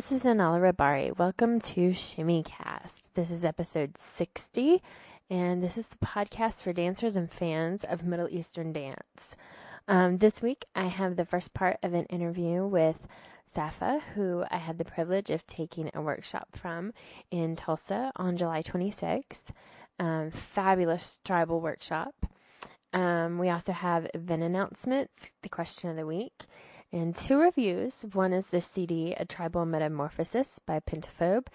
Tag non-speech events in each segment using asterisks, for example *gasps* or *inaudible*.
This is Anala Rabari. Welcome to Shimmycast. This is episode 60, and this is the podcast for dancers and fans of Middle Eastern dance. Um, this week, I have the first part of an interview with Safa, who I had the privilege of taking a workshop from in Tulsa on July 26th. Um, fabulous tribal workshop. Um, we also have event announcements, the question of the week, and two reviews. One is the CD A Tribal Metamorphosis by Pentaphobe,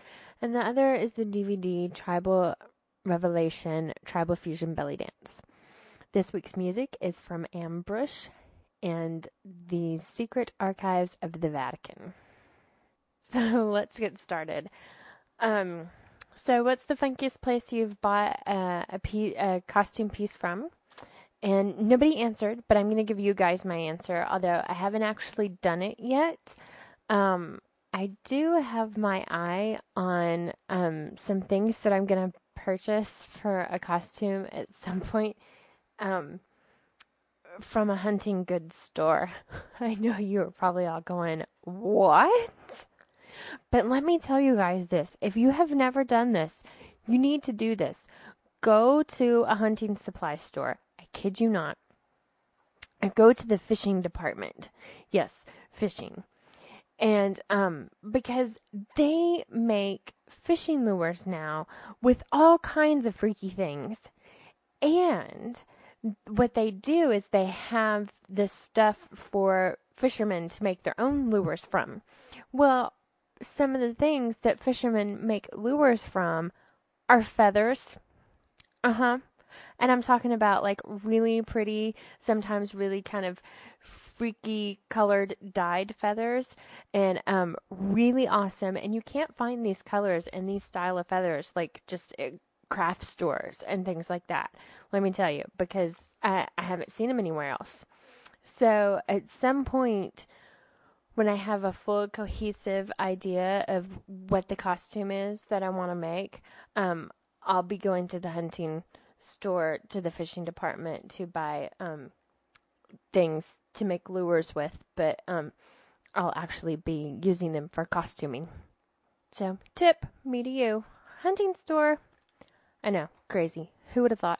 and the other is the DVD Tribal Revelation Tribal Fusion Belly Dance. This week's music is from Ambrush and the Secret Archives of the Vatican. *laughs* So let's get started. Um, so, what's the funkiest place you've bought a, a, a costume piece from? And nobody answered, but I'm going to give you guys my answer, although I haven't actually done it yet. Um, I do have my eye on um, some things that I'm going to purchase for a costume at some point um, from a hunting goods store. *laughs* I know you're probably all going, What? But let me tell you guys this if you have never done this, you need to do this. Go to a hunting supply store kid you not. I go to the fishing department. Yes, fishing. And um because they make fishing lures now with all kinds of freaky things. And what they do is they have this stuff for fishermen to make their own lures from. Well, some of the things that fishermen make lures from are feathers. Uh huh. And I'm talking about like really pretty, sometimes really kind of freaky colored dyed feathers and um really awesome. And you can't find these colors and these style of feathers like just at craft stores and things like that let me tell you because I, I haven't seen them anywhere else. So at some point when I have a full cohesive idea of what the costume is that I want to make um I'll be going to the hunting store to the fishing department to buy um, things to make lures with, but um, I'll actually be using them for costuming. So, tip me to you hunting store. I know, crazy. Who would have thought?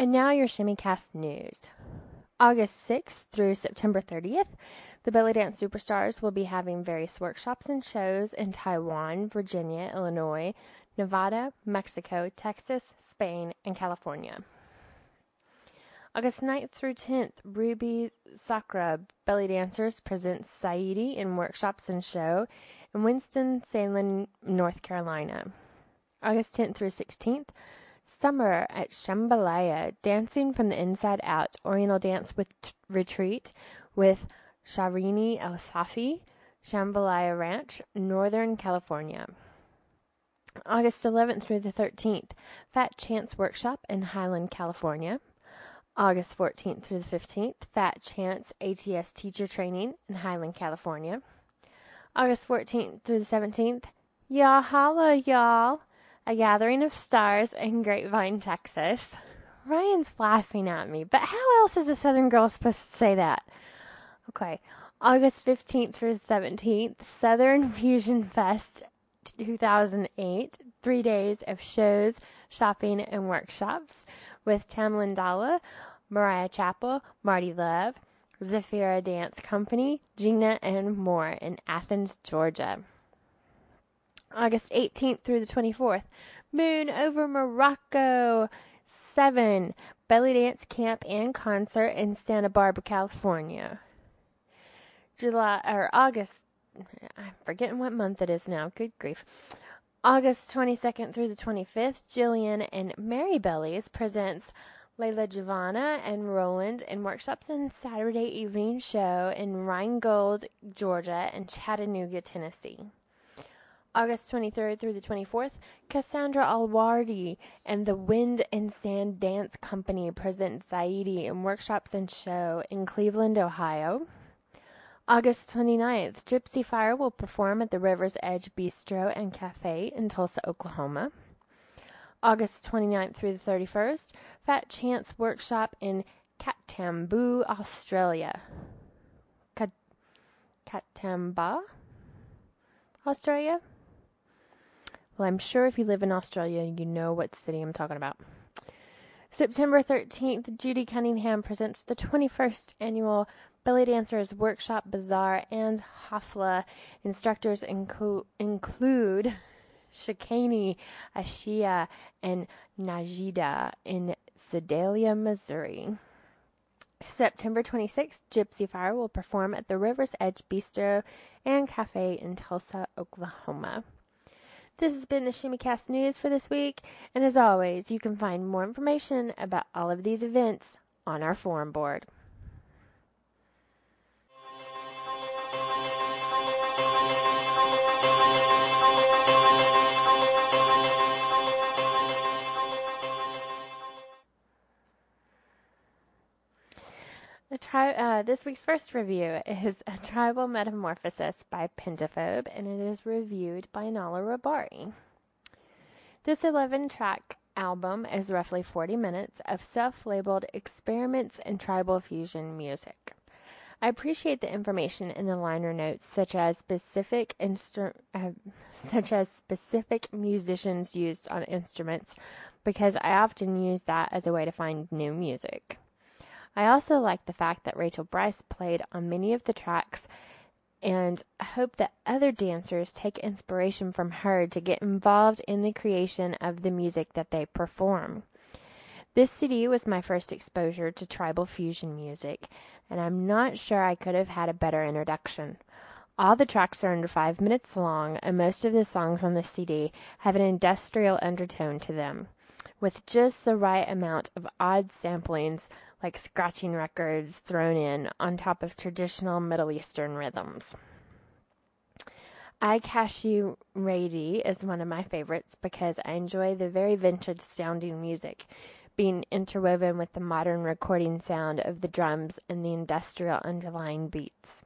And now your Shimmycast news. August 6th through September 30th, the Belly Dance Superstars will be having various workshops and shows in Taiwan, Virginia, Illinois, Nevada, Mexico, Texas, Spain, and California. August 9th through 10th, Ruby Sakura Belly Dancers presents Saidi in workshops and show in Winston-Salem, North Carolina. August 10th through 16th, Summer at Shambhalaya, Dancing from the Inside Out, Oriental Dance with Retreat with Sharini El Safi, Shambhalaya Ranch, Northern California. August 11th through the 13th, Fat Chance Workshop in Highland, California. August 14th through the 15th, Fat Chance ATS Teacher Training in Highland, California. August 14th through the 17th, Y'all holla, y'all! A Gathering of Stars in Grapevine, Texas. Ryan's laughing at me, but how else is a Southern girl supposed to say that? Okay, August 15th through 17th, Southern Fusion Fest 2008. Three days of shows, shopping, and workshops with Tamalyn Dallal, Moria Chappell, Marty Love, Zafira Dance Company, Gina, and more in Athens, Georgia. August 18th through the 24th. Moon over Morocco. 7. Belly Dance Camp and Concert in Santa Barbara, California. July or August I'm forgetting what month it is now. Good grief. August 22nd through the 25th, Jillian and Mary Bellies presents Layla Giovanna and Roland in workshops and Saturday evening show in Ringgold, Georgia and Chattanooga, Tennessee. August 23rd through the 24th, Cassandra Alwardi and the Wind and Sand Dance Company present Zaidi in workshops and show in Cleveland, Ohio. August 29th, Gypsy Fire will perform at the River's Edge Bistro and Cafe in Tulsa, Oklahoma. August 29th through the 31st, Fat Chance Workshop in Katamboo, Australia. Kat- Katamba, Australia? Well, I'm sure if you live in Australia, you know what city I'm talking about. September 13th, Judy Cunningham presents the 21st annual Belly Dancers Workshop Bazaar and Hafla. Instructors inco- include *laughs* Shikani, Ashia, and Najida in Sedalia, Missouri. September 26th, Gypsy Fire will perform at the River's Edge Bistro and Cafe in Tulsa, Oklahoma. This has been the ShimmyCast News for this week, and as always, you can find more information about all of these events on our forum board. Tri- uh, this week's first review is A Tribal Metamorphosis by Pentaphobe, and it is reviewed by Nala Rabari. This 11 track album is roughly 40 minutes of self labeled experiments in tribal fusion music. I appreciate the information in the liner notes, such as specific instru- uh, such as specific musicians used on instruments, because I often use that as a way to find new music. I also like the fact that Rachel Brice played on many of the tracks and I hope that other dancers take inspiration from her to get involved in the creation of the music that they perform. This CD was my first exposure to tribal fusion music, and I'm not sure I could have had a better introduction. All the tracks are under five minutes long, and most of the songs on the CD have an industrial undertone to them, with just the right amount of odd samplings like scratching records thrown in on top of traditional Middle Eastern rhythms. I Cashew Rady is one of my favorites because I enjoy the very vintage sounding music being interwoven with the modern recording sound of the drums and the industrial underlying beats.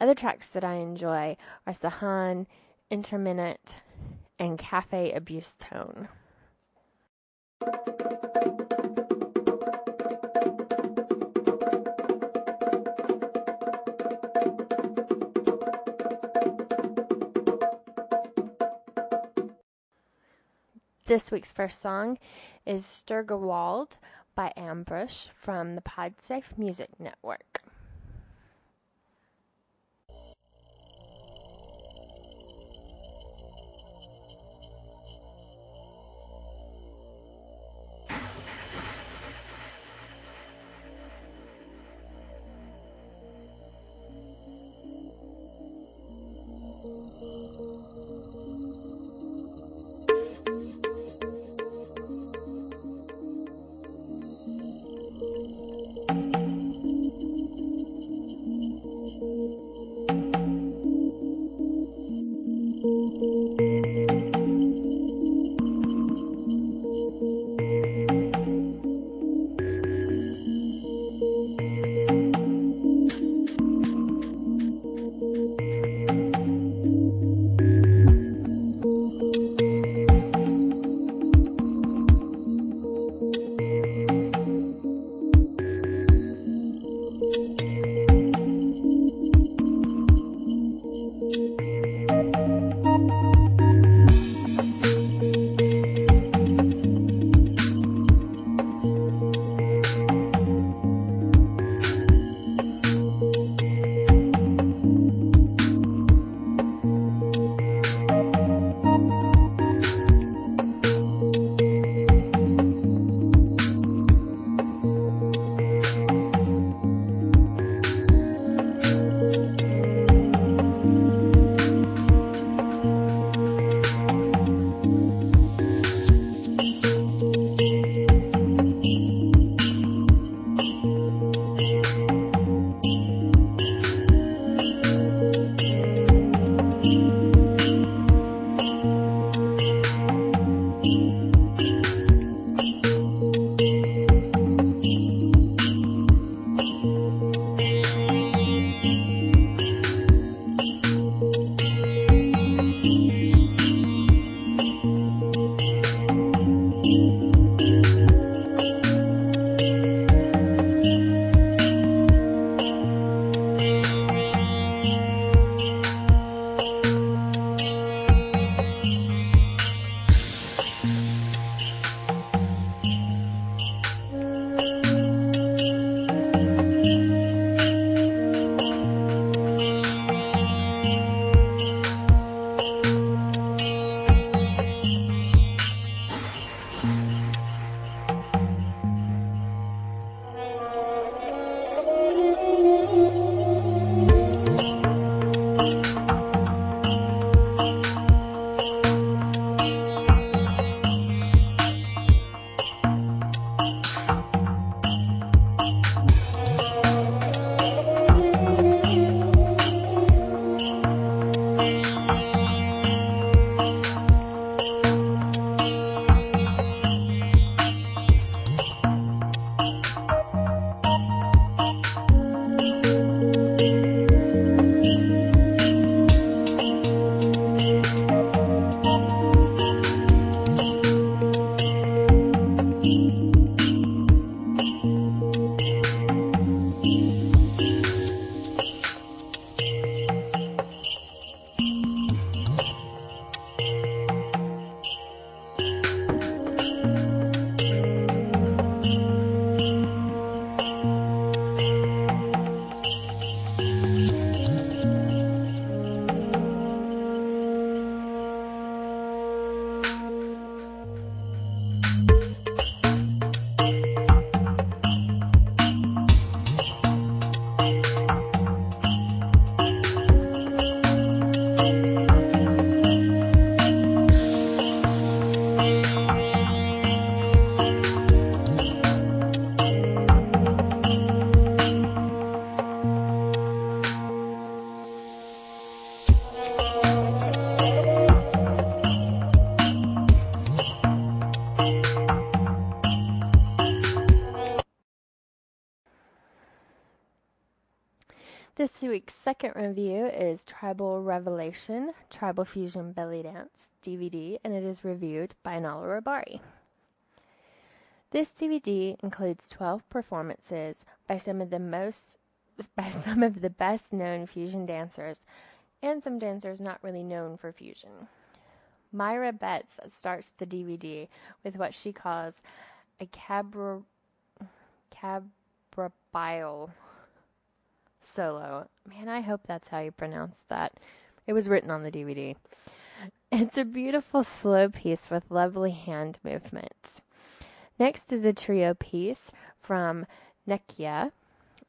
Other tracks that I enjoy are Sahan, Interminute, and Cafe Abuse Tone. This week's first song is Sturgewald by Ambush from the Podsafe Music Network. Revelation Tribal Fusion Belly Dance DVD, and it is reviewed by Nala Rabari. This DVD includes 12 performances by some of the most *laughs* by some of the best known fusion dancers and some dancers not really known for fusion. Mira Betz starts the DVD with what she calls a cabra cabrabile solo. Man, I hope that's how you pronounce that. It was written on the DVD. It's a beautiful slow piece with lovely hand movements. Next is a trio piece from Nekia.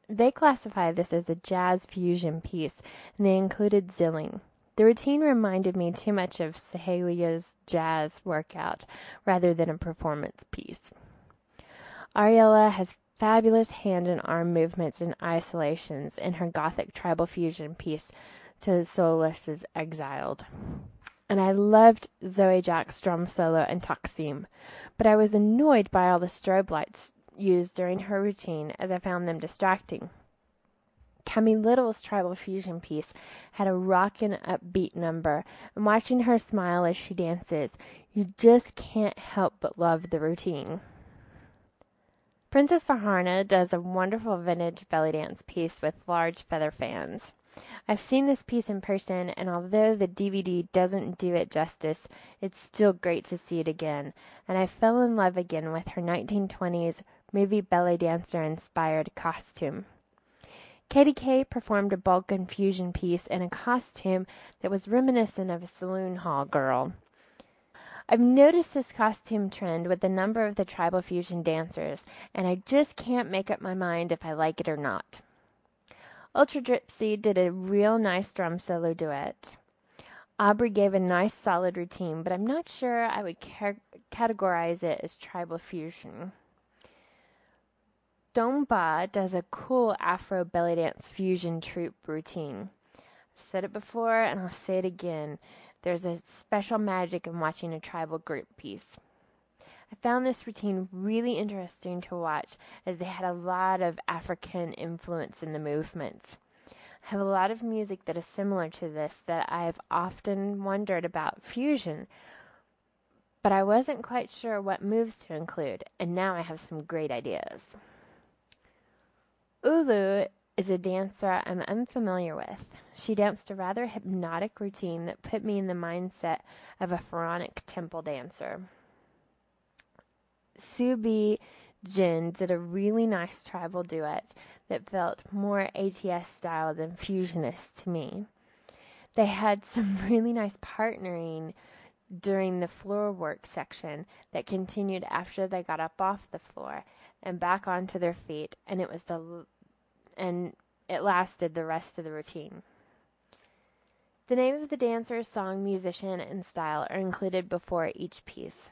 They classify this as a jazz fusion piece, and they included zilling. The routine reminded me too much of Suhaila's jazz workout rather than a performance piece. Ariella has fabulous hand and arm movements and isolations in her gothic tribal fusion piece to Soulless's Exiled. And I loved Zoe Jack's drum solo and Taksim, but I was annoyed by all the strobe lights used during her routine as I found them distracting. Kami Liddle's tribal fusion piece had a rockin' upbeat number, and watching her smile as she dances, you just can't help but love the routine. Princess Farhana does a wonderful vintage belly dance piece with large feather fans. I've seen this piece in person, and although the DVD doesn't do it justice, it's still great to see it again, and I fell in love again with her 1920s movie belly dancer inspired costume. Katie Kay performed a Balkan fusion piece in a costume that was reminiscent of a saloon hall girl. I've noticed this costume trend with a number of the tribal fusion dancers, and I just can't make up my mind if I like it or not. Ultra Gypsy did a real nice drum solo duet. Aubrey gave a nice solid routine, but I'm not sure I would ca- categorize it as tribal fusion. Domba does a cool Afro belly dance fusion troupe routine. I've said it before and I'll say it again. There's a special magic in watching a tribal group piece. I found this routine really interesting to watch as they had a lot of African influence in the movements. I have a lot of music that is similar to this that I've often wondered about fusion, but I wasn't quite sure what moves to include, and now I have some great ideas. Ulu is a dancer I'm unfamiliar with. She danced a rather hypnotic routine that put me in the mindset of a pharaonic temple dancer. Subi Jin did a really nice tribal duet that felt more ATS style than fusionist to me. They had some *laughs* really nice partnering during the floor work section that continued after they got up off the floor and back onto their feet and it was the and it lasted the rest of the routine. The name of the dancer, song, musician, and style are included before each piece.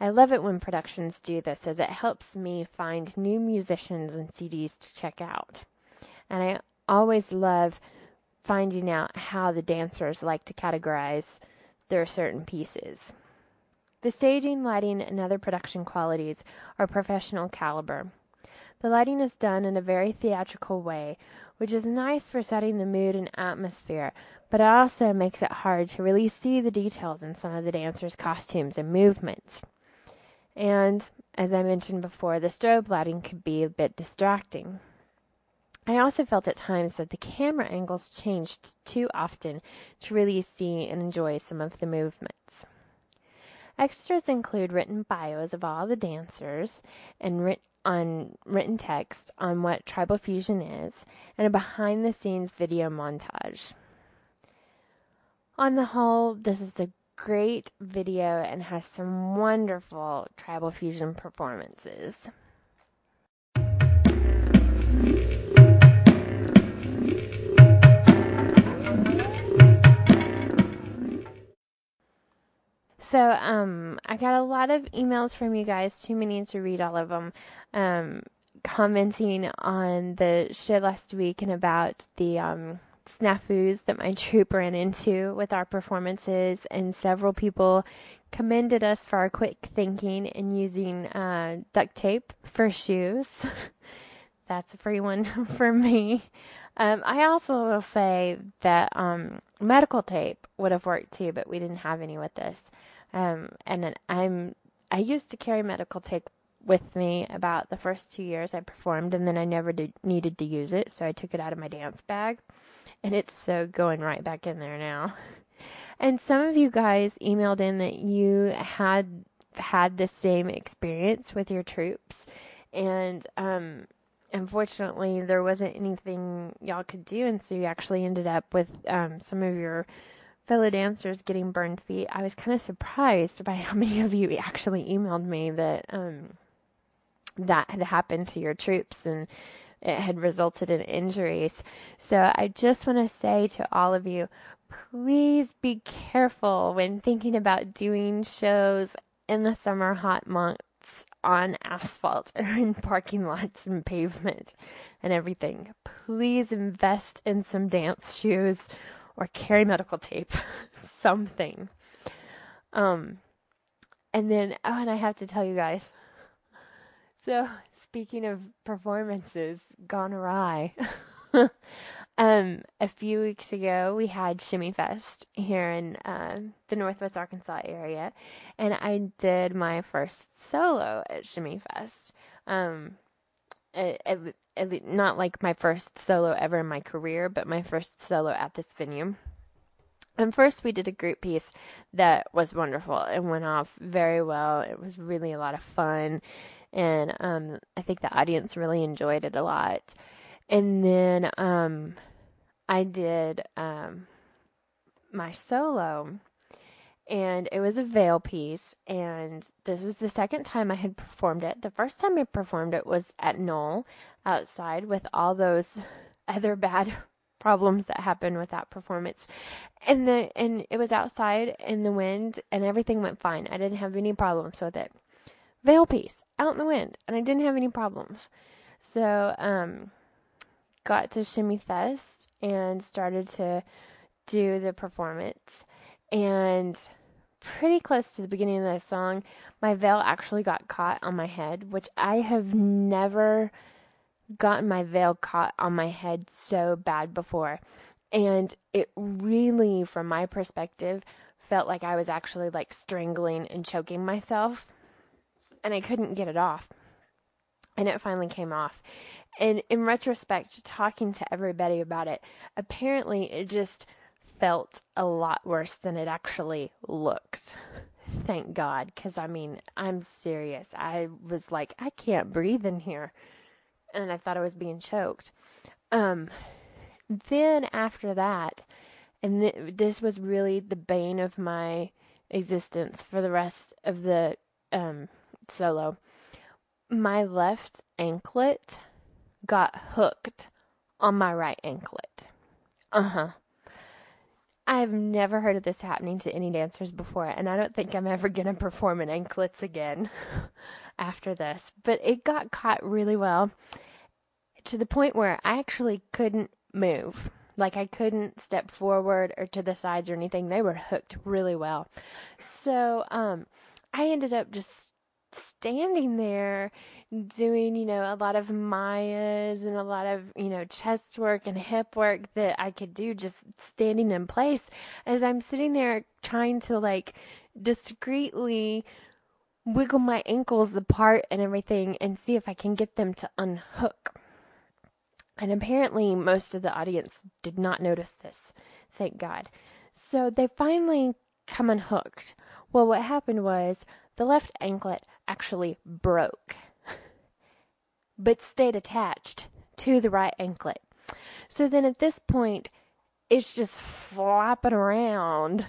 I love it when productions do this as it helps me find new musicians and CDs to check out. And I always love finding out how the dancers like to categorize their certain pieces. The staging, lighting, and other production qualities are professional caliber. The lighting is done in a very theatrical way, which is nice for setting the mood and atmosphere, but it also makes it hard to really see the details in some of the dancers' costumes and movements. And, as I mentioned before, the strobe lighting could be a bit distracting. I also felt at times that the camera angles changed too often to really see and enjoy some of the movements. Extras include written bios of all the dancers and written on written text on what tribal fusion is and a behind the scenes video montage. On the whole, this is a great video and has some wonderful tribal fusion performances. So, um, I got a lot of emails from you guys, too many to read all of them, um, commenting on the show last week and about the, um, snafus that my *laughs* troupe ran into with our performances, and several people commended us for our quick thinking and using uh, duct tape for shoes. *laughs* that's a free one *laughs* for me. Um, I also will say that um, medical tape would have worked too, but we didn't have any with this. Um, and I'm I used to carry medical tape with me about the first two years I performed, and then I never did, needed to use it, so I took it out of my dance bag, and it's so going right back in there now. And some of you guys emailed in that you had had the same experience with your troops, and um, unfortunately, there wasn't anything y'all could do, and so you actually ended up with um, some of your fellow dancers getting burned feet. I was kind of surprised by *laughs* how many of you actually emailed me that um, that had happened to your troops and it had resulted in injuries. So I just want to say to all of you, please be careful when thinking about doing shows in the summer hot months on asphalt *laughs* or in parking lots and pavement and everything. Please invest in some dance shoes or carry medical tape, *laughs* something. Um, and then, oh, and I have to tell you guys. So, speaking of performances gone awry, *laughs* um, a few weeks ago we had Shimmy Fest here in uh, the Northwest Arkansas area, and I did my first solo at Shimmy Fest. Um, it, it, it, not like my first solo ever in my career, but my first solo at this venue. And first, we did a group piece that was wonderful. It went off very well. It was really a lot of fun. And um, I think the audience really enjoyed it a lot. And then um, I did um, my solo, and it was a veil piece. And this was the second time I had performed it. The first time I performed it was at Knoll outside with all those other bad *laughs* problems that happened with that performance. And the and it was outside in the wind and everything went fine. I didn't have any problems with it. Veil piece out in the wind and I didn't have any problems. So um got to Shimmy Fest and started to do the performance and pretty close to the beginning of the song, my veil actually got caught on my head, which I have never gotten my veil caught on my head so bad before. And it really, from my perspective, felt like I was actually like strangling and choking myself. And I couldn't get it off. And it finally came off. And in retrospect, talking to everybody about it, apparently it just felt a lot worse than it actually looked. Thank God, because I mean, I'm serious. I was like, I can't breathe in here and I thought I was being choked. Um, then after that, and th- this was really the bane of my existence for the rest of the um, solo. My left anklet got hooked on my right anklet. Uh huh. I've never heard of this happening to any dancers before, and I don't think I'm ever going to perform in anklets again *laughs* after this. But it got caught really well to the point where I actually couldn't move. Like I couldn't step forward or to the sides or anything. They were hooked really well. So um, I ended up just standing there doing, you know, a lot of Mayas and a lot of, you know, chest work and hip work that I could do just standing in place as I'm sitting there trying to like discreetly wiggle my ankles apart and everything and see if I can get them to unhook. And apparently, most of the audience did not notice this. Thank God. So they finally come unhooked. Well, what happened was the left anklet actually broke, but stayed attached to the right anklet. So then at this point, it's just flopping around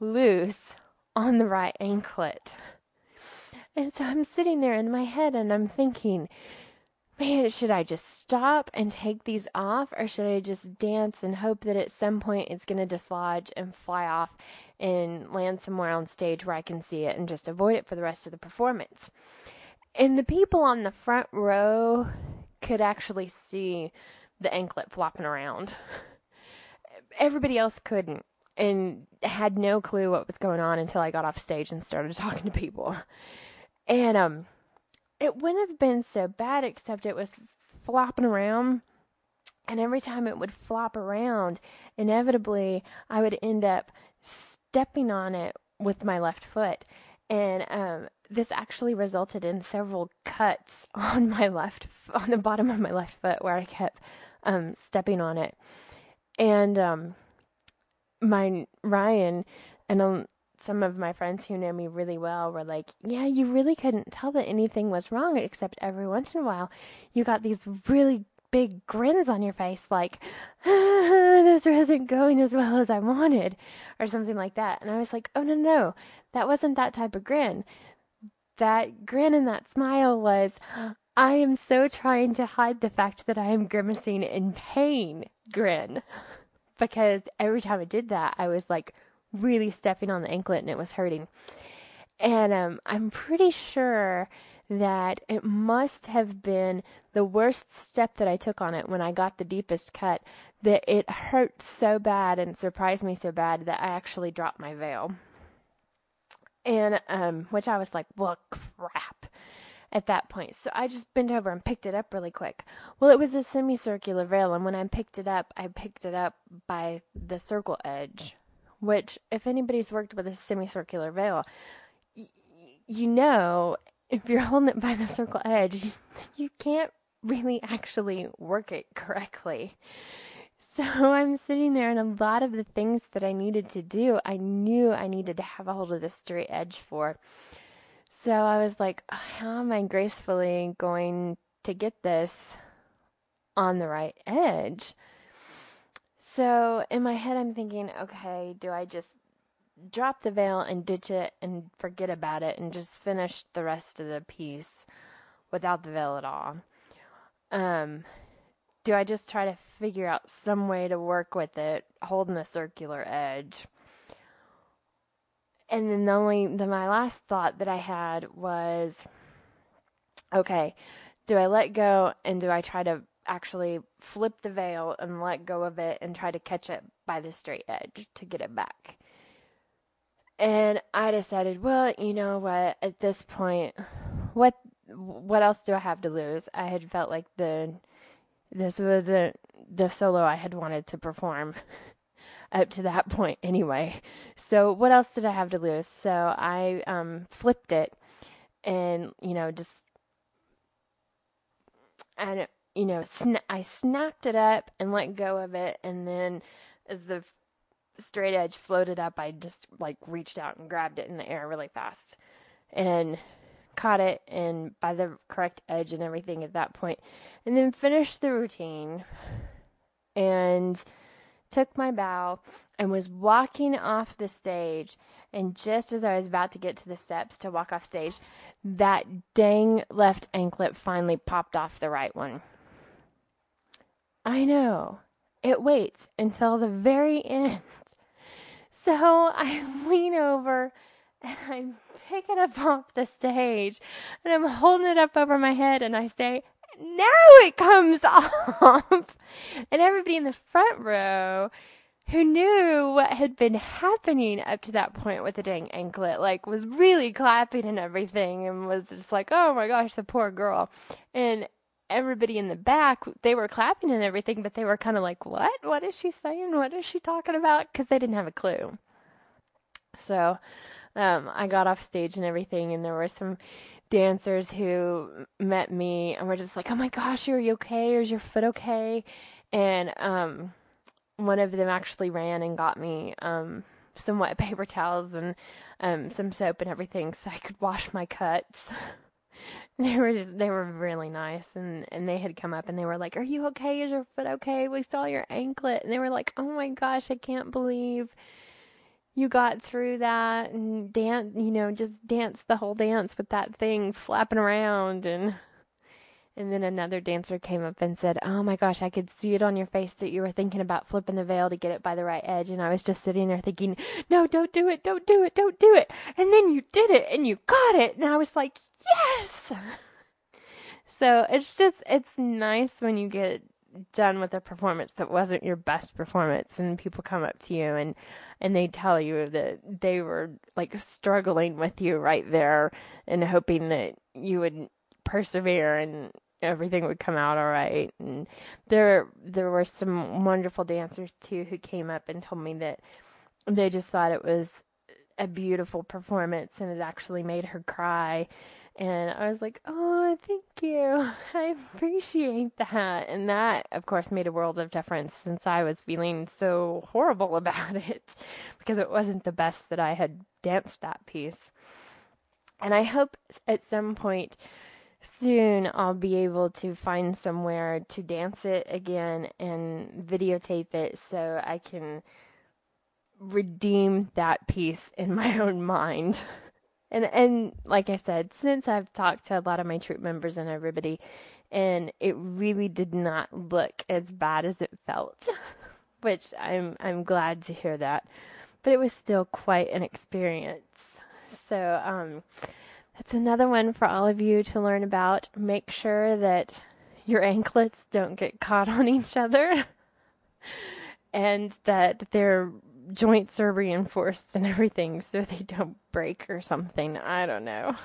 loose on the right anklet. And so I'm sitting there in my head and I'm thinking, man, should I just stop and take these off, or should I just dance and hope that at some point it's going to dislodge and fly off and land somewhere on stage where I can see it and just avoid it for the rest of the performance? And the people on the front row could actually see the anklet flopping around. Everybody else couldn't and had no clue what was going on until I got off stage and started *laughs* talking to people. And um it wouldn't have been so bad except it was flopping around and every time it would flop around, inevitably I would end up stepping on it with my left foot. And um, this actually resulted in several cuts *laughs* on my left, on the bottom of my left foot where I kept um, stepping on it. And um, my Ryan and um, some of my friends who know me really well were like, Yeah, you really couldn't tell that anything was wrong, except every once in a while you got these really big grins on your face, like, ah, this wasn't going as well as I wanted, or something like that. And I was like, oh, no, no, that wasn't that type of grin. That grin and that smile was, I am so trying to hide the fact that I am grimacing in pain grin. Because every time I did that, I was like really stepping on the anklet and it was hurting. And um, I'm pretty sure that it must have been the worst step that I took on it when I got the deepest cut that it hurt so bad and surprised me so bad that I actually dropped my veil. And um which I was like, "Well, crap." At that point. So I just bent over and picked it up really quick. Well, it was a semicircular veil and when I picked it up, I picked it up by the circle edge, which if anybody's worked with a semicircular veil, you know if you're *laughs* holding it by the circle edge, you, you can't really actually work it correctly. So *laughs* I'm sitting there, and a lot of the things that I needed to do, I knew I needed to have a hold of the straight edge for. So I was like, how am I gracefully going to get this on the right edge? So in my head, I'm thinking, okay, do I just drop the veil and ditch it and forget about it and just finish the rest of the piece without the veil at all? Um, do I just try to figure out some way to work with it, holding the circular edge? And then the only the my last thought that I had was okay, do I let go and do I try to actually flip the veil and let go of it and try to catch it by the straight edge to get it back? And I decided, well, you know what? At this point, what what else do I have to lose? I had felt like the this wasn't the solo I had wanted to perform *laughs* up to that point anyway. So what else did I have to lose? So I um, flipped it and you know just and you know sna- I snapped it up and let go of it and then as the straight edge floated up, I just like reached out and grabbed it in the air really fast and caught it and by the correct edge and everything at that point. And then finished the routine and took my bow and was walking off the stage. And just as I was about to get to the steps to walk off stage, that dang left anklet finally popped off the right one. I know. It waits until the very end *laughs* so I *laughs* lean over and I pick it up *laughs* off the stage and I'm holding it up over my head and I say, now it comes *laughs* off. and everybody in the front row who knew what had been happening up to that point with the dang anklet, like was really clapping and everything and was just like, oh my gosh, the poor girl. And everybody in the back, they were clapping and everything, but they were kind of like, what? What is she saying? What is she talking about? Because they didn't have a clue. So um, I got off stage and everything, and there were some dancers who met me and were just like, oh my gosh, are you okay? Is your foot okay? And um, one of them actually ran and got me um, some wet paper towels and um, some soap and everything so I could wash my cuts. *laughs* they were just they were really nice and and they had come up and they were like are you okay is your foot okay we saw your anklet and they were like oh my gosh i can't believe you got through that and dance you know just dance the whole dance with that thing flapping around and and then another dancer came up and said, Oh my gosh, I could see it on your face that you were thinking about flipping the veil to get it by the right edge. And I was just sitting there thinking, No, don't do it, don't do it, don't do it. And then you did it and you got it. And I was like, Yes! *laughs* So it's just, it's nice when you get done with a performance that wasn't your best performance and people come up to you and and they tell you that they were like struggling with you right there and hoping that you would persevere and everything would come out all right. And there there were some wonderful dancers too who came up and told me that they just thought it was a beautiful performance and it actually made her cry. And I was like, oh, thank you. *laughs* I appreciate that. And that, of course, made a world of difference since I was feeling so horrible *laughs* about it because it wasn't the best that I had danced that piece. And I hope at some point soon I'll be able to find somewhere to dance it again and videotape it so I can redeem that piece in my *laughs* own mind. And and like I said, since I've talked to a lot of my troop members and everybody, and it really did not look as bad as it felt, *laughs* which I'm I'm glad to hear that. But it was still quite an experience. So um, that's another one for all of you to learn about. Make sure that your anklets don't get caught *laughs* on each other, *laughs* and that they're joints are reinforced and everything so they don't break or something. I don't know.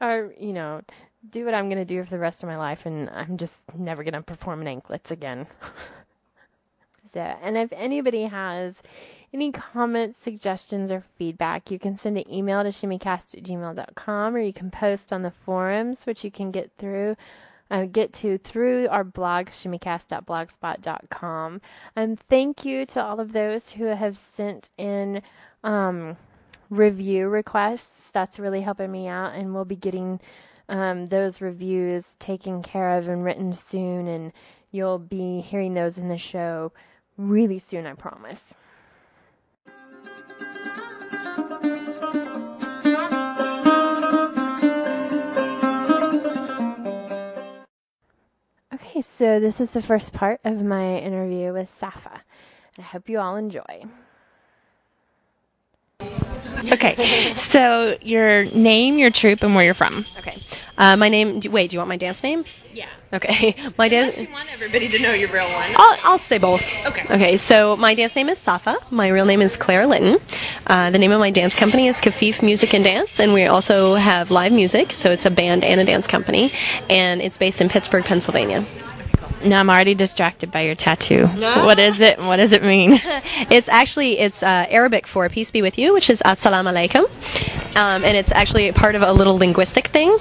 Or, you know, do what I'm going to do for the rest of my life and I'm just never going to perform in anklets again. *laughs* so, and if anybody has any comments, suggestions, or feedback, you can send an email to shimmycast at gmail.com or you can post on the forums, which you can get through uh, get to through our blog, shimmycast.blogspot.com. And thank you to all of those who have sent in um, review requests. That's really helping me out, and we'll be getting um, those reviews taken care of and written soon, and you'll be hearing those in the show really soon, I promise. So this is the first part of my interview with Safa. I hope you all enjoy. Okay, so your name, your troop, and where you're from. Okay. Uh, my name. Do, wait, do you want my dance name? Yeah. Okay. *laughs* My dance. You want everybody to know your real one. I'll, I'll say both. Okay. Okay. So my dance name is Safa. My real name is Claire Litton. Uh, the name of my dance company is Kafif Music and Dance, and we also have live music. So it's a band and a dance company, and it's based in Pittsburgh, Pennsylvania. No, I'm already distracted by your tattoo. No. What is it? What does it mean? *laughs* it's actually it's uh, Arabic for "Peace be with you," which is "Assalamu alaikum," um, and it's actually part of a little linguistic thing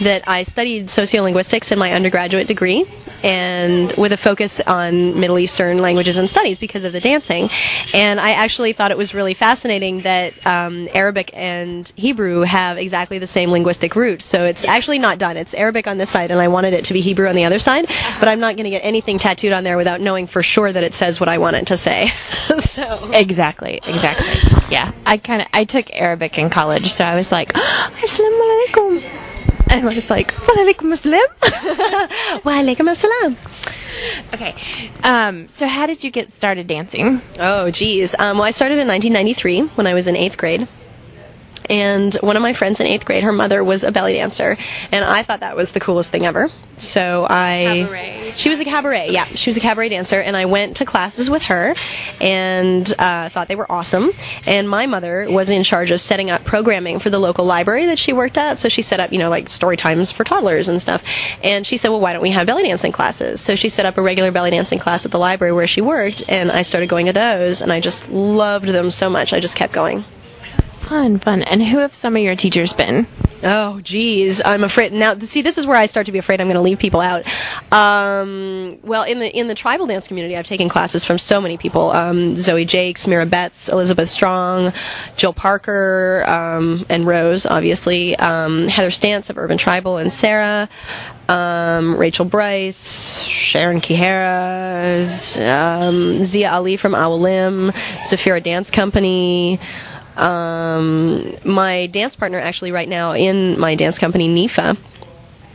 that I studied sociolinguistics in my undergraduate degree, and with a focus on Middle Eastern languages and studies because of the dancing. And I actually thought it was really fascinating that um, Arabic and Hebrew have exactly the same linguistic root. So it's actually not done. It's Arabic on this side, and I wanted it to be Hebrew on the other side, but I'm not going to get anything tattooed on there without knowing for sure that it says what I want it to say. *laughs* so exactly, exactly. Yeah, I kind of I took Arabic in college, so I was like, *gasps* "Assalamu alaikum." And I was like, Wa alaikum assalam. *laughs* Wa alaikum assalam. Okay. Um, so how did you get started dancing? Oh, geez. Um, well, I started in 1993 when I was in eighth grade. And one of my friends in eighth grade, her mother was a belly dancer, and I thought that was the coolest thing ever. So I, cabaret. she was a cabaret, yeah, she was a cabaret dancer, and I went to classes with her, and uh, thought they were awesome. And my mother was in charge of setting up programming for the local library that she worked at. So she set up, you know, like story times for toddlers and stuff. And she said, well, why don't we have belly dancing classes? So she set up a regular belly dancing class at the library where she worked, and I started going to those, and I just loved them so much. I just kept going. Fun, fun. And who have some of your teachers been? Oh, geez, I'm afraid now. See, this is where I start to be afraid I'm going to leave people out. Um, well, in the in the tribal dance community, I've taken classes from so many people: um, Zoe Jakes, Mira Betz, Elizabeth Strong, Jill Parker, um, and Rose, obviously. Um, Heather Stants of Urban Tribal, and Sarah. Um, Rachel Brice, Sharon Kihara, um, Zia Ali from Awalim, Zafira Dance Company. Um, my dance partner, actually, right now in my dance company, NIFA.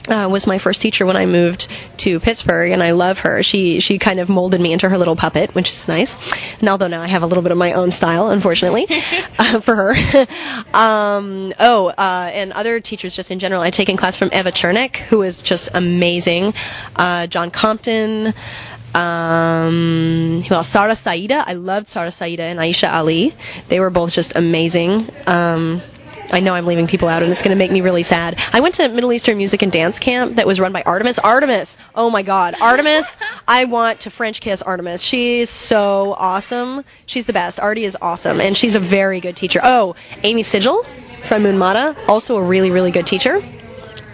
Uh, was my first teacher when I moved to Pittsburgh, and I love her. She she kind of molded me into her little puppet, which is nice. And although now I have a little bit of my own style, unfortunately, *laughs* uh, for her. *laughs* um, oh, uh, and other teachers just in general. I've taken class from Eva Cernik, who is just amazing. Uh, John Compton. Um, well, Sahra Saeeda. I loved Sahra Saeeda and Aisha Ali. They were both just amazing. Um, I know I'm leaving people out, and it's going to make me really sad. I went to Middle Eastern Music and Dance Camp that was run by Artemis. Artemis! Oh my God, Artemis! I want to French kiss Artemis. She's so awesome. She's the best. Artie is awesome, and she's a very good teacher. Oh, Amy Sigil from Unmata, also a really, really good teacher.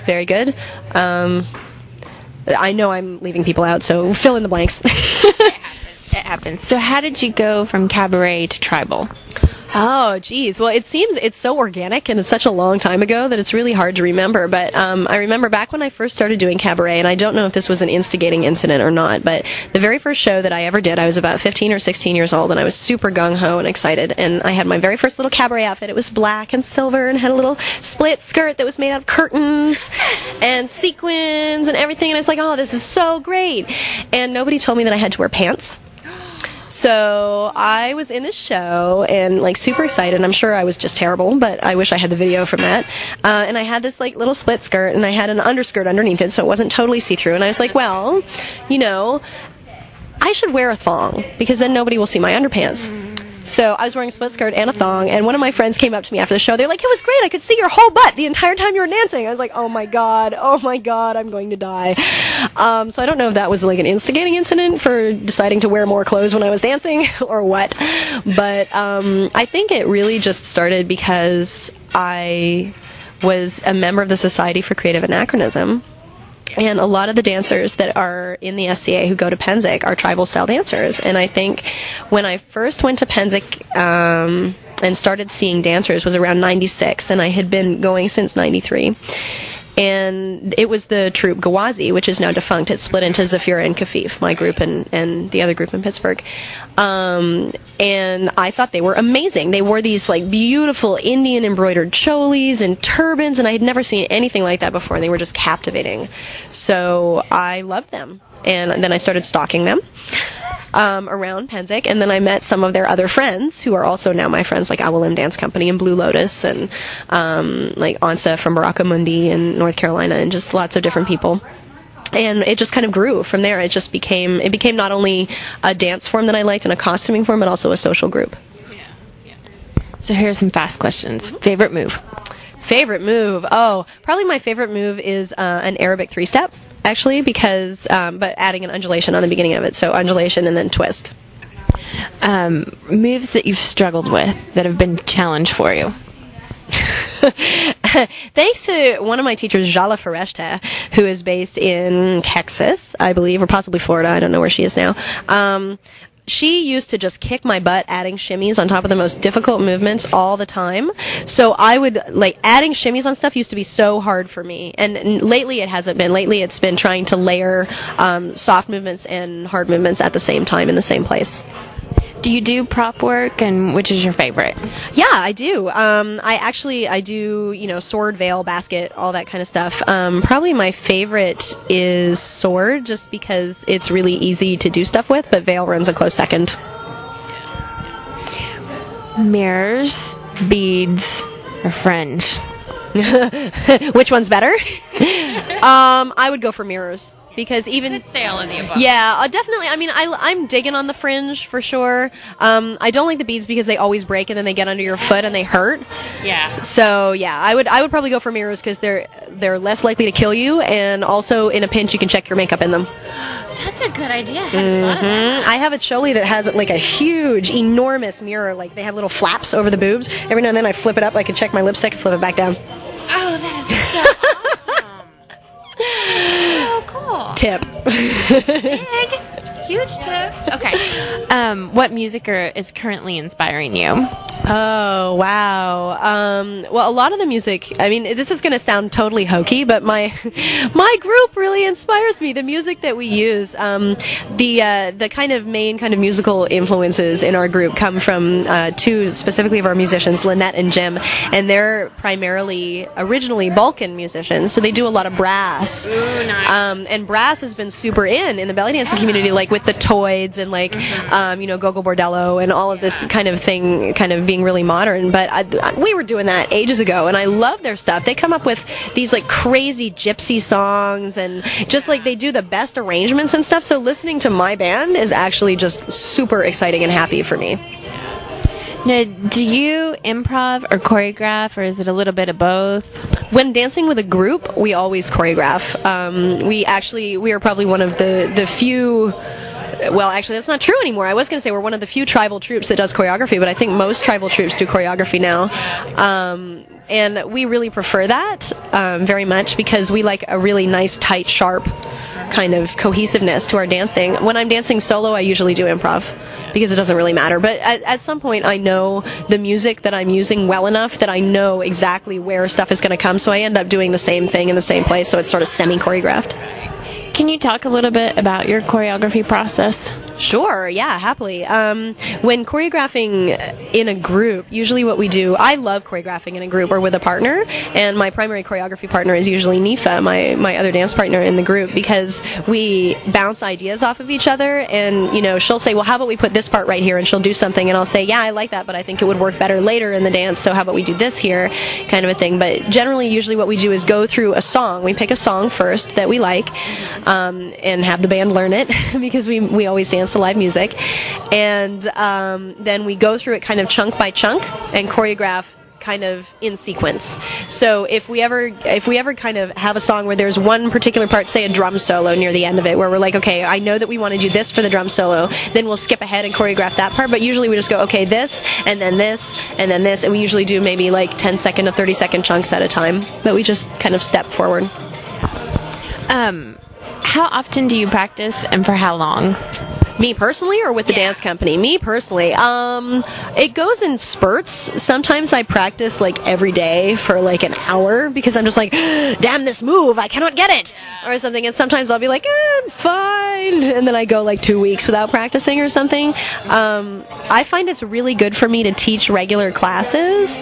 Very good. Um, I know I'm leaving people out, so fill in the blanks. *laughs* It happens. It happens. So, how did you go from cabaret to tribal? Oh, geez. Well, it seems it's so organic and it's such a long time ago that it's really hard to remember. But um, I remember back when I first started doing cabaret, and I don't know if this was an instigating incident or not, but the very first show that I ever did, I was about 15 or 16 years old, and I was super gung ho and excited. And I had my very first little cabaret outfit. It was black and silver and had a little split skirt that was made out of curtains and sequins and everything. And I was like, oh, this is so great. And nobody told me that I had to wear pants. So I was in this show and like super excited. I'm sure I was just terrible, but I wish I had the video from that. Uh, and I had this like little split skirt and I had an underskirt underneath it, so it wasn't totally see through. And I was like, well, you know, I should wear a thong because then nobody will see my underpants. So I was wearing a split skirt and a thong, and one of my friends came up to me after the show. They're like, "It was great. I could see your whole butt the entire time you were dancing." I was like, "Oh my god, oh my god, I'm going to die." Um, so I don't know if that was like an instigating incident for deciding to wear more clothes when I was dancing *laughs* or what, but um, I think it really just started because I was a member of the Society for Creative Anachronism. And a lot of the dancers that are in the SCA who go to Pennsic are tribal style dancers. And I think when I first went to Pennsic um, and started seeing dancers was around 96, and I had been going since 93. And it was the troupe Gawazi, which is now defunct. It split into Zafira and Kafif, my group and, and the other group in Pittsburgh. Um, and I thought they were amazing. They wore these like beautiful Indian embroidered cholis and turbans, and I had never seen anything like that before, and they were just captivating. So I loved them. And then I started stalking them um, around Pennsic, and then I met some of their other friends who are also now my friends, like Awalim Dance Company and Blue Lotus, and um, like Ansa from Baraka Mundi in North Carolina, and just lots of different people. And it just kind of grew from there. It just became it became not only a dance form that I liked and a costuming form, but also a social group. So, here are some fast questions. Favorite move? Favorite move? Oh, probably my favorite move is uh, an Arabic three step, actually, because um, but adding an undulation on the beginning of it, so undulation and then twist. Um, moves that you've struggled with that have been a challenge for you? *laughs* Thanks to one of my teachers, Jala Fereshta, who is based in Texas, I believe, or possibly Florida. I don't know where she is now. Um, she used to just kick my butt adding shimmies on top of the most difficult movements all the time. So I would like adding shimmies on stuff used to be so hard for me. And, lately it hasn't been. Lately it's been trying to layer um, soft movements and hard movements at the same time in the same place. Do you do prop work, and which is your favorite? Yeah, I do. Um, I actually I do you know sword, veil, basket, all that kind of stuff. Um, probably my favorite is sword, just because it's really easy to do stuff with. But veil runs a close second. Mirrors, beads, or fringe? *laughs* Which one's better? *laughs* um, I would go for mirrors because even say all of the above. yeah, uh, definitely. I mean, I, I'm digging on the fringe for sure. Um, I don't like the beads because they always break and then they get under your foot and they hurt. Yeah. So yeah, I would I would probably go for mirrors because they're they're less likely to kill you and also in a pinch you can check your makeup in them. That's a good idea. I hadn't thought of that. I have a choli that has like a huge, enormous mirror. Like they have little flaps over the boobs. Every now and then I flip it up. I can check my lipstick and flip it back down. Oh, that is so *laughs* awesome. *laughs* Tip. *laughs* Huge tip. Okay. Um, what music are, is currently inspiring you? Oh wow! Um, well, a lot of the music. I mean, this is going to sound totally hokey, but my *laughs* my group really inspires me. The music that we use, um, the uh, the kind of main kind of musical influences in our group come from uh, two specifically of our musicians, Lynette and Jim, and they're primarily originally Balkan musicians, so they do a lot of brass. Ooh, nice. Um, and brass has been super in in the belly dancing community, like with the Toids and like um, you know Gogol Bordello and all of this kind of thing, kind of being really modern. But I, I- we were doing that ages ago, and I love their stuff. They come up with these like crazy gypsy songs, and just like they do the best arrangements and stuff. So listening to my band is actually just super exciting and happy for me. Now, do you improv or choreograph, or is it a little bit of both? When dancing with a group, we always choreograph. Um, we actually we are probably one of the the few. Well, actually, that's not true anymore. I was going to say we're one of the few tribal troupes that does choreography, but I think most tribal troupes do choreography now. Um, and we really prefer that um, very much because we like a really nice, tight, sharp kind of cohesiveness to our dancing. When I'm dancing solo, I usually do improv because it doesn't really matter. But at, at some point, I know the music that I'm using well enough that I know exactly where stuff is going to come. So I end up doing the same thing in the same place. So it's sort of semi choreographed. Can you talk a little bit about your choreography process? Sure, yeah, happily. Um, when choreographing in a group, usually what we do, I love choreographing in a group or with a partner, and my primary choreography partner is usually Nifa, my, my other dance partner in the group, because we bounce ideas off of each other, and, you know, she'll say, well, how about we put this part right here, and she'll do something, and I'll say, yeah, I like that, but I think it would work better later in the dance, so how about we do this here, kind of a thing. But generally, usually what we do is go through a song. We pick a song first that we like, um, and have the band learn it, *laughs* because we, we always dance to live music. And um, then we go through it kind of chunk by chunk and choreograph kind of in sequence. So if we ever if we ever kind of have a song where there's one particular part, say a drum solo near the end of it, where we're like, okay, I know that we want to do this for the drum solo, then we'll skip ahead and choreograph that part. But usually we just go, okay, this and then this and then this, and we usually do maybe like 10 second to 30 second chunks at a time. But we just kind of step forward. Um, how often do you practice, and for how long? Me personally, or with the dance company? Me personally, um, it goes in spurts. Sometimes I practice like every day for like an hour because I'm just like, *gasps* damn this move, I cannot get it, or something. And sometimes I'll be like, eh, I'm fine, and then I go like two weeks without practicing or something. Um, I find it's really good for me to teach regular classes,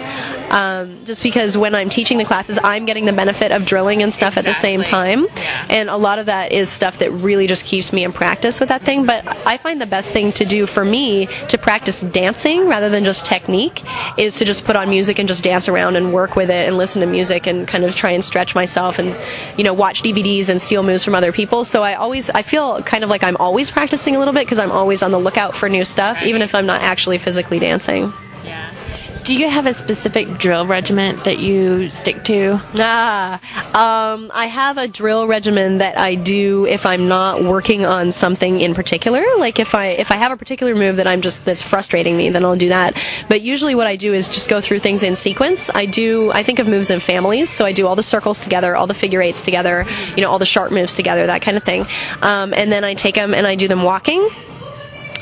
um, just because when I'm teaching the classes, I'm getting the benefit of drilling and stuff at the same time, and a lot of that is stuff that really just keeps me in practice with that thing. But I find the best thing to do for me to practice dancing rather than just technique is to just put on music and just dance around and work with it and listen to music and kind of try and stretch myself and you know watch DVDs and steal moves from other people. So I always I feel kind of like I'm always practicing a little bit because I'm always on the lookout for new stuff even if I'm not actually physically dancing. Yeah. Do you have a specific drill regiment that you stick to? Ah, um, I have a drill regimen that I do if I'm not working on something in particular. Like if I if I have a particular move that I'm just that's frustrating me, then I'll do that. But usually, what I do is just go through things in sequence. I do I think of moves in families, so I do all the circles together, all the figure eights together, you know, all the sharp moves together, that kind of thing. Um, and then I take them and I do them walking.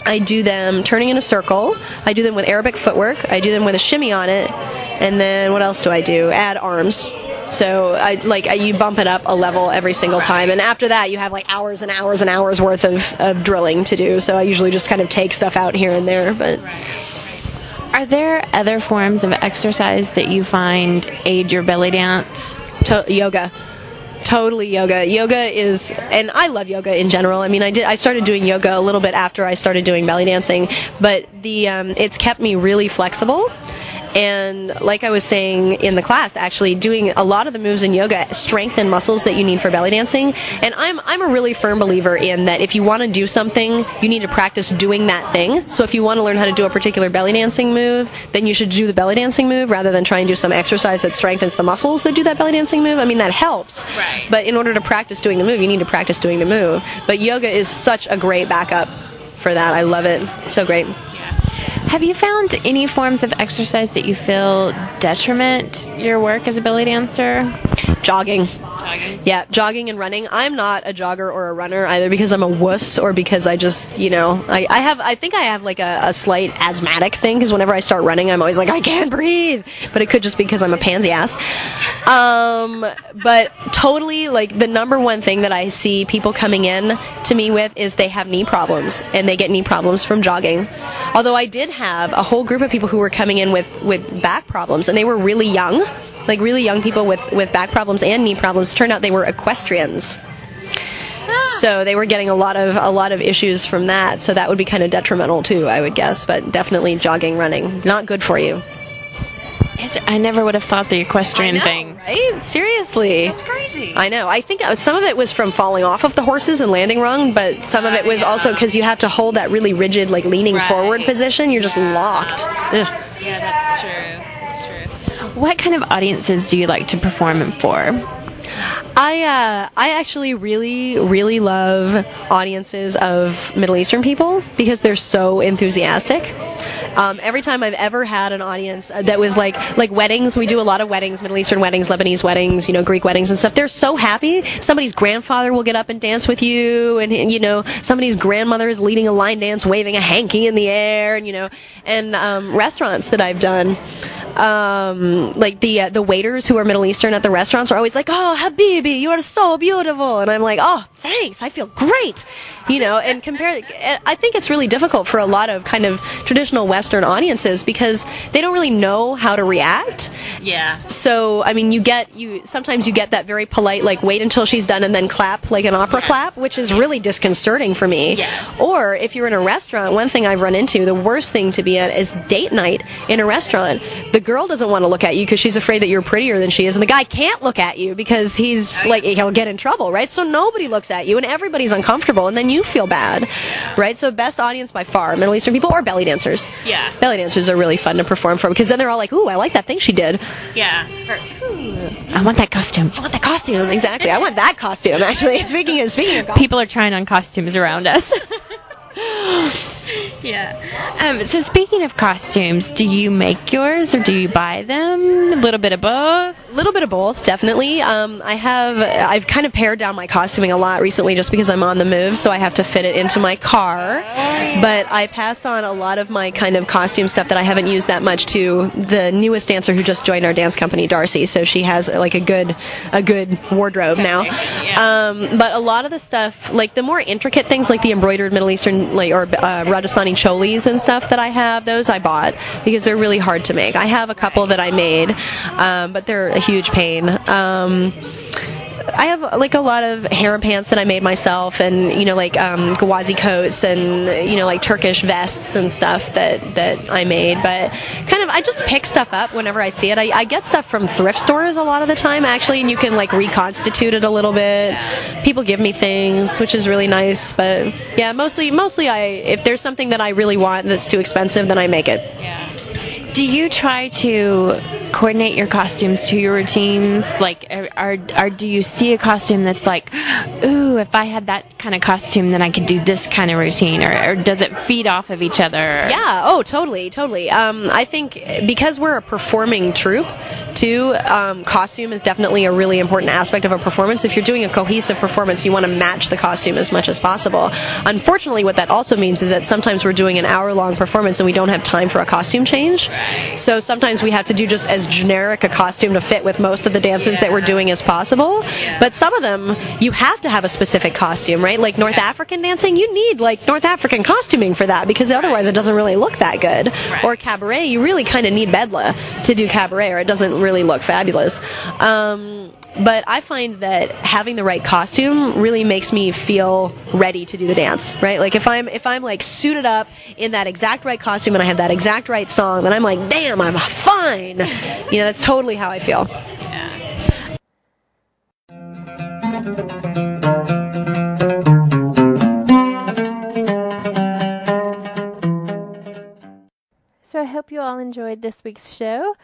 I do them turning in a circle. I do them with Arabic footwork. I do them with a shimmy on it. And then what else do I do? Add arms. So I like I, you bump it up a level every single time, and after that you have like hours and hours and hours worth of, of drilling to do. So I usually just kind of take stuff out here and there, but Are there other forms of exercise that you find aid your belly dance? to- yoga. Totally yoga. Yoga is, and I love yoga in general. I mean, I did. I started doing yoga a little bit after I started doing belly dancing, but the um, it's kept me really flexible. And like I was saying in the class, actually doing a lot of the moves in yoga strengthen muscles that you need for belly dancing. And I'm I'm a really firm believer in that if you want to do something, you need to practice doing that thing. So if you want to learn how to do a particular belly dancing move, then you should do the belly dancing move rather than try and do some exercise that strengthens the muscles that do that belly dancing move. I mean that helps. Right. But in order to practice doing the move, you need to practice doing the move. But yoga is such a great backup for that. I love it. So great. Have you found any forms of exercise that you feel detriment your work as a belly dancer? Jogging. Jogging. Yeah, jogging and running. I'm not a jogger or a runner either because I'm a wuss or because I just, you know, I, I have, I think I have like a, a slight asthmatic thing because whenever I start running, I'm always like, I can't breathe. But it could just be because I'm a pansy ass. Um, but totally, like, the number one thing that I see people coming in to me with is they have knee problems and they get knee problems from jogging. Although I did have a whole group of people who were coming in with, with back problems and they were really young. Like really young people with, with back problems and knee problems. Turned out they were equestrians. Ah. So they were getting a lot of a lot of issues from that. So that would be kind of detrimental too, I would guess. But definitely jogging, running, not good for you. It's, I never would have thought the equestrian thing. right? Seriously. It's crazy. I know. I think some of it was from falling off of the horses and landing wrong, but some of it was yeah. also because you have to hold that really rigid, like leaning Right. forward position. You're just Yeah. locked. Ugh. Yeah, that's true. That's true. What kind of audiences do you like to perform for? I uh, I actually really really love audiences of Middle Eastern people because they're so enthusiastic. Um, every time I've ever had an audience that was like like weddings, we do a lot of weddings, Middle Eastern weddings, Lebanese weddings, you know, Greek weddings and stuff. They're so happy. Somebody's grandfather will get up and dance with you, and you know, somebody's grandmother is leading a line dance, waving a hanky in the air, and you know, and um, restaurants that I've done um, like the uh, the waiters who are Middle Eastern at the restaurants are always like, "Oh, Habibi, you are so beautiful," and I'm like, "Oh, thanks, I feel great," you know. And compare, I think it's really difficult for a lot of kind of traditional Western audiences because they don't really know how to react. Yeah. So, I mean, you get you sometimes you get that very polite like wait until she's done and then clap like an opera clap, which is really disconcerting for me. Yes. Or if you're in a restaurant, one thing I've run into, the worst thing to be at is date night in a restaurant. The girl doesn't want to look at you because she's afraid that you're prettier than she is, and the guy can't look at you because he's oh, like he'll get in trouble, right? So nobody looks at you, and everybody's uncomfortable, and then you feel bad, right? So best audience by far, Middle Eastern people or belly dancers. Yeah. Belly dancers are really fun to perform for because then they're all like, "Ooh, I like that thing she did. Yeah. Or, I want that costume. I want that costume." Exactly. I want that costume. Actually, *laughs* speaking of speaking of, *laughs* People are trying on costumes around us. *laughs* *laughs* yeah. um, so speaking of costumes, do you make yours or do you buy them? A little bit of both. A little bit of both, definitely. Um, I have I've kind of pared down my costuming a lot recently, just because I'm on the move, so I have to fit it into my car. But I passed on a lot of my kind of costume stuff that I haven't used that much to the newest dancer who just joined our dance company, Darcy. So she has like a good a good wardrobe now. Um, but a lot of the stuff, like the more intricate things, like the embroidered Middle Eastern like or uh, Rajasthani cholis and stuff that I have, those I bought because they're really hard to make. I have a couple that I made, um, but they're a huge pain. Um, I have like a lot of harem pants that I made myself, and you know, like um, gawazi coats, and you know, like Turkish vests and stuff that that I made. But kind of, I just pick stuff up whenever I see it. I, I get stuff from thrift stores a lot of the time, actually, and you can like reconstitute it a little bit. People give me things, which is really nice. But yeah, mostly, mostly, I if there's something that I really want that's too expensive, then I make it. Yeah. Do you try to coordinate your costumes to your routines? Like, are, are, do you see a costume that's like, ooh, if I had that kind of costume, then I could do this kind of routine, or, or does it feed off of each other? Yeah. Oh, totally, totally. Um, I think because we're a performing troupe, too, um, costume is definitely a really important aspect of a performance. If you're doing a cohesive performance, you want to match the costume as much as possible. Unfortunately, what that also means is that sometimes we're doing an hour-long performance and we don't have time for a costume change. So sometimes we have to do just as generic a costume to fit with most of the dances that we're doing as possible. But some of them, you have to have a specific costume, right? Like North African dancing, you need like North African costuming for that because otherwise it doesn't really look that good. Or cabaret, you really kind of need bedlah to do cabaret or it doesn't really look fabulous. Um, but I find that having the right costume really makes me feel ready to do the dance, right? Like if I'm if I'm like suited up in that exact right costume and I have that exact right song, then I'm like, damn, I'm fine. You know, that's totally how I feel. Yeah. So I hope you all enjoyed this week's show.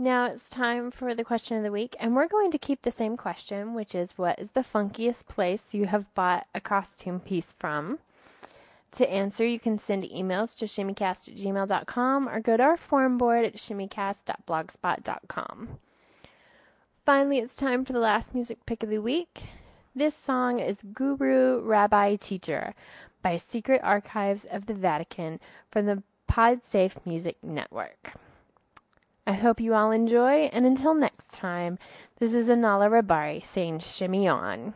Now it's time for the question of the week, and we're going to keep the same question, which is what is the funkiest place you have bought a costume piece from? To answer, you can send emails to shimmycast at gmail.com or go to our forum board at shimmycast.blogspot.com. Finally, it's time for the last music pick of the week. This song is Guru Rabbi Teacher by Secret Archives of the Vatican from the PodSafe Music Network. I hope you all enjoy, and until next time, this is Anala Rabari saying shimmy on.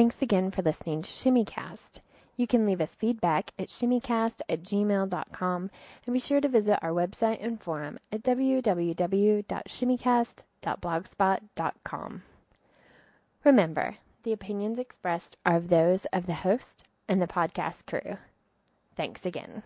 Thanks again for listening to ShimmyCast. You can leave us feedback at shimmycast at gmail.com and be sure to visit our website and forum at www.shimmycast.blogspot.com. Remember, the opinions expressed are of those of the host and the podcast crew. Thanks again.